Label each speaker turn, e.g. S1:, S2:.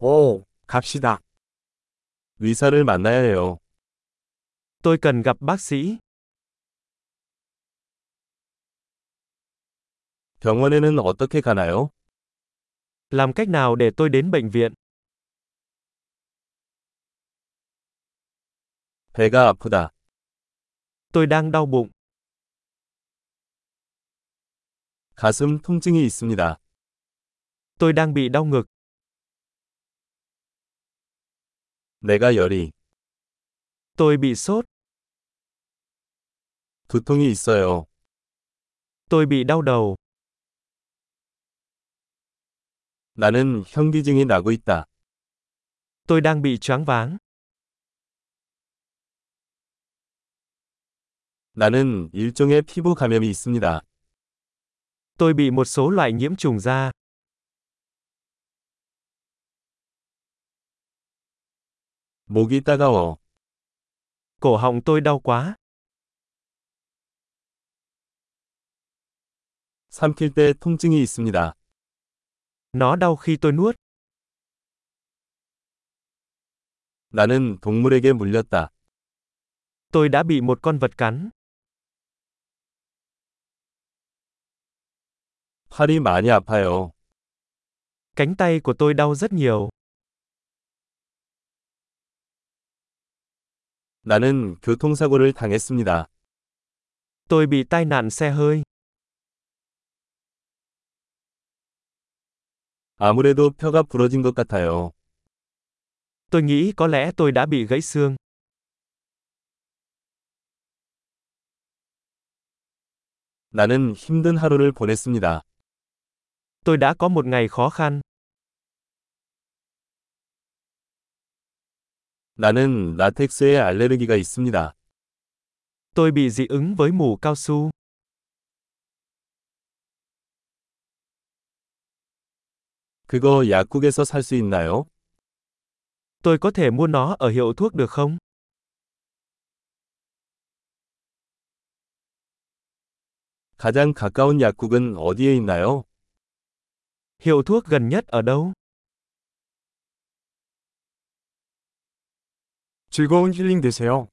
S1: 오, 갑시다.
S2: 의사를 만나야 해요.
S3: Tôi cần gặp bác sĩ.
S2: 병원에는 어떻게 가나요?
S3: Làm cách nào để tôi đến bệnh viện?
S2: 배가 아프다.
S3: Tôi đang đau bụng.
S2: 가슴 통증이 있습니다.
S3: Tôi đang bị đau ngực.
S2: 내가 열이,
S3: Tôi bị sốt.
S2: 두통이 있어요.
S3: Tôi bị đau đầu.
S2: 나는 현기증이 나고 있다.
S3: Tôi đang bị choáng váng.
S2: 나는 일종의 피부 감염이 있습니다.
S3: Tôi bị một số loại nhiễm trùng da.
S2: 목이 따가워.
S3: Cổ họng tôi đau quá.
S2: 삼킬 때 통증이 있습니다.
S3: Nó đau khi tôi nuốt.
S2: 나는 동물에게 물렸다.
S3: Tôi đã bị một con vật cắn.
S2: 팔이 많이 아파요.
S3: Cánh tay của tôi đau rất nhiều.
S2: 나는 교통사고를 당했습니다.
S3: Tôi bị tai nạn xe hơi.
S2: 아무래도 뼈가 부러진 것 같아요.
S3: Tôi nghĩ có lẽ tôi đã bị gãy xương.
S2: 나는 힘든 하루를 보냈습니다.
S3: Tôi đã có một ngày khó khăn.
S2: 나는 라텍스에 알레르기가 있습니다.
S3: Tôi bị dị ứng với mủ cao su.
S2: 그거 약국에서 살 수 있나요?
S3: Tôi có thể mua nó ở hiệu thuốc được không?
S2: 가장 가까운 약국은 어디에 있나요?
S3: Hiệu thuốc gần nhất ở đâu?
S1: 즐거운 힐링 되세요.